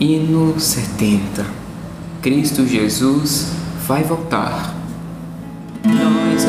Hino 70 Cristo Jesus vai voltar. Nós